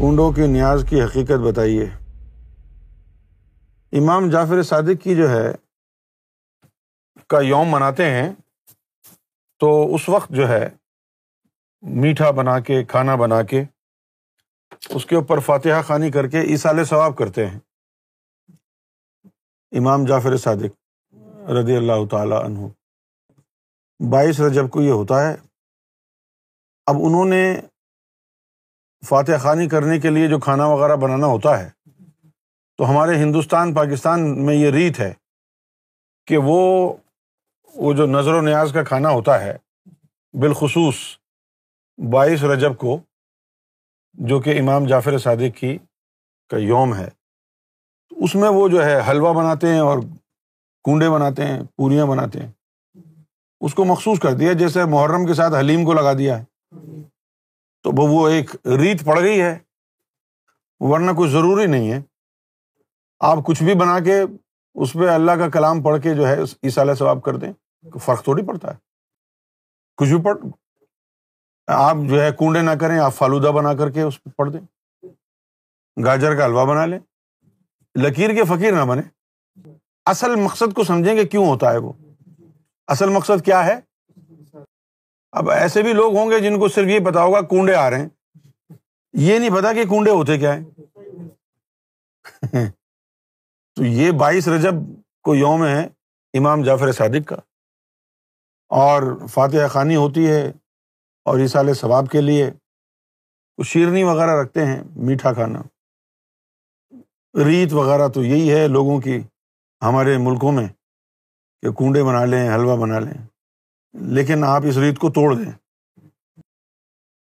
اونڈوں کی نیاز کی حقیقت بتائیے۔ امام جعفر صادق کی جو ہے کا یوم مناتے ہیں، تو اس وقت جو ہے میٹھا بنا کے، کھانا بنا کے، اس کے اوپر فاتحہ خانی کر کے ایسال ثواب کرتے ہیں۔ امام جعفر صادق رضی اللہ تعالیٰ عنہ۔ بائیس رجب کو یہ ہوتا ہے۔ اب انہوں نے فاتح خانی کرنے کے لیے جو کھانا وغیرہ بنانا ہوتا ہے، تو ہمارے ہندوستان، پاکستان میں یہ ریت ہے کہ وہ وہ جو نظر و نیاز کا کھانا ہوتا ہے، بالخصوص بائیس رجب کو، جو کہ امام جعفر صادق کی، کا یوم ہے۔ اس میں وہ جو ہے، حلوہ بناتے ہیں اور کنڈے بناتے ہیں، پوریاں بناتے ہیں۔ اس کو مخصوص کر دیا، جیسے محرم کے ساتھ حلیم کو لگا دیا ہے۔ تو وہ ایک ریت پڑ گئی ہے۔ ورنہ کوئی ضروری نہیں ہے۔ آپ کچھ بھی بنا کے اس پہ اللہ کا کلام پڑھ کے جو ہے عیسال ثواب کر دیں فرق تھوڑی پڑتا ہے۔ کچھ بھی پڑھ آپ جو ہے کنڈے نہ کریں، آپ فالودہ بنا کر کے اس پہ پڑھ دیں۔ گاجر کا حلوہ بنا لیں۔ لکیر کے فقیر نہ بنے۔ اصل مقصد کو سمجھیں گے کیوں ہوتا ہے وہ؟ اصل مقصد کیا ہے؟ اب ایسے بھی لوگ ہوں گے جن کو صرف یہ پتا ہوگا کنڈے آ رہے ہیں۔ یہ نہیں پتا کہ کنڈے ہوتے کیا ہے تو یہ بائیس رجب کو یوم ہے امام جعفر صادق کا۔ اور فاتح خانی ہوتی ہے اور سال ثواب کے لیے۔ شیرنی وغیرہ رکھتے ہیں، میٹھا کھانا۔ ریت وغیرہ تو یہی ہے لوگوں کی ہمارے ملکوں میں کہ کنڈے بنا لیں، حلوہ بنا لیں۔ لیکن آپ اس ریت کو توڑ دیں۔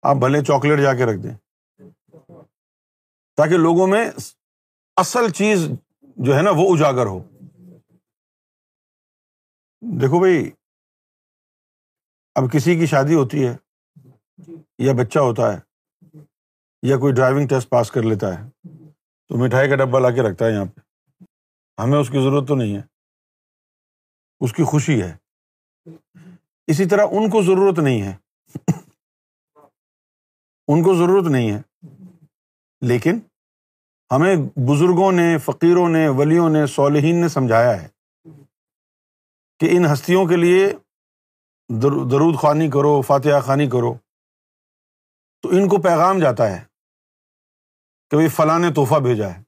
آپ بھلے چاکلیٹ جا کے رکھ دیں۔ تاکہ لوگوں میں اصل چیز جو ہے نا وہ اجاگر ہو۔ دیکھو بھائی، اب کسی کی شادی ہوتی ہے یا بچہ ہوتا ہے یا کوئی ڈرائیونگ ٹیسٹ پاس کر لیتا ہے، تو مٹھائی کا ڈبہ لا کے رکھتا ہے یہاں پہ۔ ہمیں اس کی ضرورت تو نہیں ہے، اس کی خوشی ہے۔ اسی طرح ان کو ضرورت نہیں ہے۔ ان کو ضرورت نہیں ہے۔ لیکن ہمیں بزرگوں نے، فقیروں نے، ولیوں نے، صالحین نے سمجھایا ہے کہ ان ہستیوں کے لیے درود خوانی کرو، فاتحہ خوانی کرو۔ تو ان کو پیغام جاتا ہے کہ بھائی فلاں نے تحفہ بھیجا ہے۔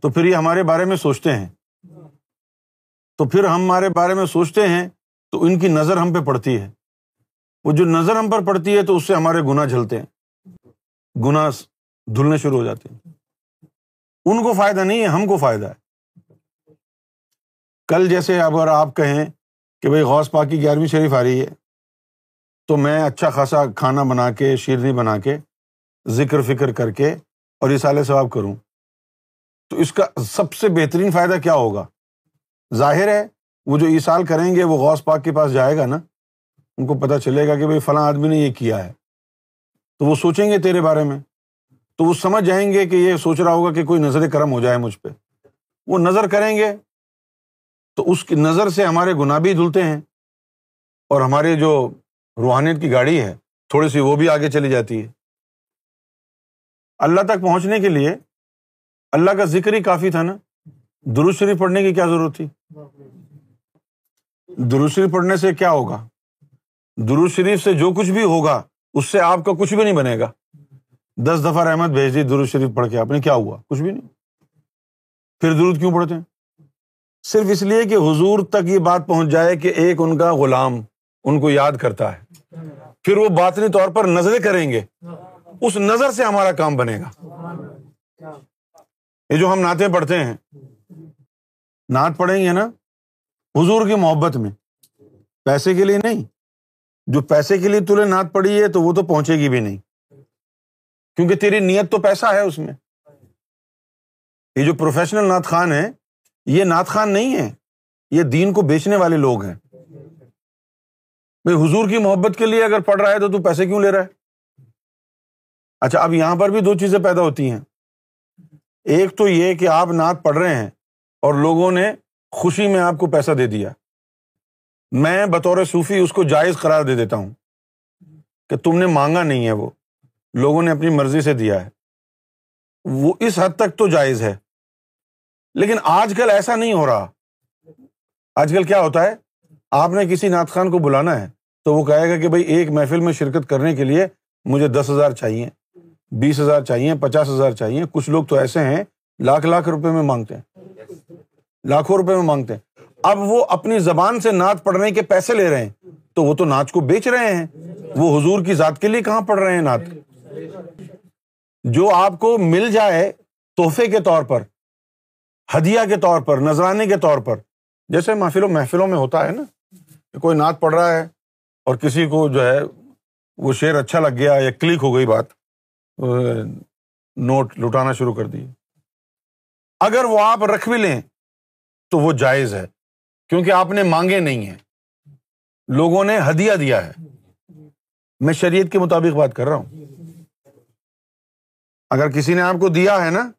تو پھر یہ ہمارے بارے میں سوچتے ہیں۔ تو پھر ہم ہمارے بارے میں سوچتے ہیں تو ان کی نظر ہم پہ پڑتی ہے۔ وہ جو نظر ہم پر پڑتی ہے تو اس سے ہمارے گناہ جھلتے ہیں۔ گناہ دھلنے شروع ہو جاتے ہیں۔ ان کو فائدہ نہیں ہے، ہم کو فائدہ ہے۔ کل جیسے اگر آپ کہیں کہ بھائی غوث پاک کی گیارہویں شریف آ رہی ہے، تو میں اچھا خاصا کھانا بنا کے، شیرنی بنا کے ذکر فکر کر کے اور یہ ثواب کروں۔ تو اس کا سب سے بہترین فائدہ کیا ہوگا؟ ظاہر ہے وہ جو ایسال کریں گے، وہ غوث پاک کے پاس جائے گا نا، ان کو پتا چلے گا کہ بھائی فلاں آدمی نے یہ کیا ہے۔ تو وہ سوچیں گے تیرے بارے میں۔ تو وہ سمجھ جائیں گے کہ یہ سوچ رہا ہوگا کہ کوئی نظر کرم ہو جائے مجھ پہ۔ وہ نظر کریں گے تو اس کی نظر سے ہمارے گناہ بھی دھلتے ہیں اور ہمارے جو روحانیت کی گاڑی ہے، تھوڑی سی وہ بھی آگے چلی جاتی ہے۔ اللہ تک پہنچنے کے لیے اللہ کا ذکر ہی کافی تھا نا۔ درست شریف پڑھنے کی کیا ضرورت تھی؟ درست شریف پڑھنے سے کیا ہوگا؟ درست شریف سے جو کچھ بھی ہوگا، اس سے آپ کا کچھ بھی نہیں بنے گا۔ دس دفعہ رحمت بھیج دی، درود شریف پڑھ کے آپ نے کیا ہوا؟ کچھ بھی نہیں۔ پھر درود کیوں پڑھتے ہیں؟ صرف اس لیے کہ حضور تک یہ بات پہنچ جائے کہ ایک ان کا غلام ان کو یاد کرتا ہے۔ پھر وہ باطنی طور پر نظریں کریں گے۔ اس نظر سے ہمارا کام بنے گا۔ یہ جو ہم نعتیں پڑھتے ہیں، نعت پڑھیں گے نا؟ حضور کی محبت میں۔ پیسے کے لیے نہیں۔ جو پیسے کے لیے تلے نعت پڑی ہے تو وہ تو پہنچے گی بھی نہیں۔ کیونکہ تیری نیت تو پیسہ ہے اس میں۔ یہ جو پروفیشنل نعت خان ہے یہ نعت خان نہیں ہے یہ دین کو بیچنے والے لوگ ہیں۔ بھائی، حضور کی محبت کے لیے اگر پڑھ رہا ہے تو تو پیسے کیوں لے رہا ہے؟ اچھا اب یہاں پر بھی دو چیزیں پیدا ہوتی ہیں۔ ایک تو یہ کہ آپ نعت پڑھ رہے ہیں اور لوگوں نے خوشی میں آپ کو پیسہ دے دیا۔ میں بطور صوفی اس کو جائز قرار دے دیتا ہوں کہ تم نے مانگا نہیں ہے وہ، لوگوں نے اپنی مرضی سے دیا ہے۔ وہ اس حد تک تو جائز ہے۔ لیکن آج کل ایسا نہیں ہو رہا۔ آج کل کیا ہوتا ہے؟ آپ نے کسی نعت خان کو بلانا ہے تو وہ کہے گا کہ بھائی ایک محفل میں شرکت کرنے کے لیے مجھے دس ہزار چاہیے، بیس ہزار چاہیے، پچاس ہزار چاہیے۔ کچھ لوگ تو ایسے ہیں، لاکھ لاکھ روپے میں مانگتے ہیں۔ لاکھوں روپے میں مانگتے ہیں۔ اب وہ اپنی زبان سے نعت پڑھنے کے پیسے لے رہے ہیں۔ تو وہ تو ناچ کو بیچ رہے ہیں۔ وہ حضور کی ذات کے لیے کہاں پڑھ رہے ہیں نعت؟ جو آپ کو مل جائے تحفے کے طور پر، ہدیہ کے طور پر، نذرانے کے طور پر، جیسے محفلوں محفلوں میں ہوتا ہے نا کوئی نعت پڑھ رہا ہے اور کسی کو جو ہے وہ شعر اچھا لگ گیا یا کلک ہو گئی بات نوٹ لٹانا شروع کر دی اگر وہ آپ رکھ بھی لیں تو وہ جائز ہے۔ کیونکہ آپ نے مانگے نہیں ہیں۔ لوگوں نے ہدیہ دیا ہے۔ میں شریعت کے مطابق بات کر رہا ہوں۔ اگر کسی نے آپ کو دیا ہے نا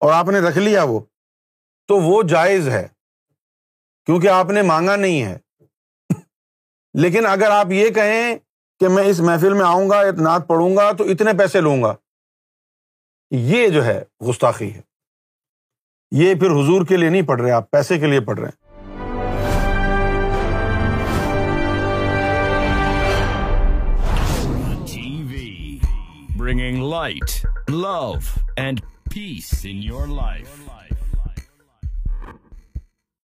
اور آپ نے رکھ لیا وہ، تو وہ جائز ہے۔ کیونکہ آپ نے مانگا نہیں ہے۔ لیکن اگر آپ یہ کہیں کہ میں اس محفل میں آؤں گا نعت پڑھوں گا، تو اتنے پیسے لوں گا۔ یہ جو ہے، گستاخی ہے۔ یہ پھر حضور کے لیے نہیں پڑھ رہے، آپ پیسے کے لیے پڑھ رہے ہیں۔ Light love and peace peace in your life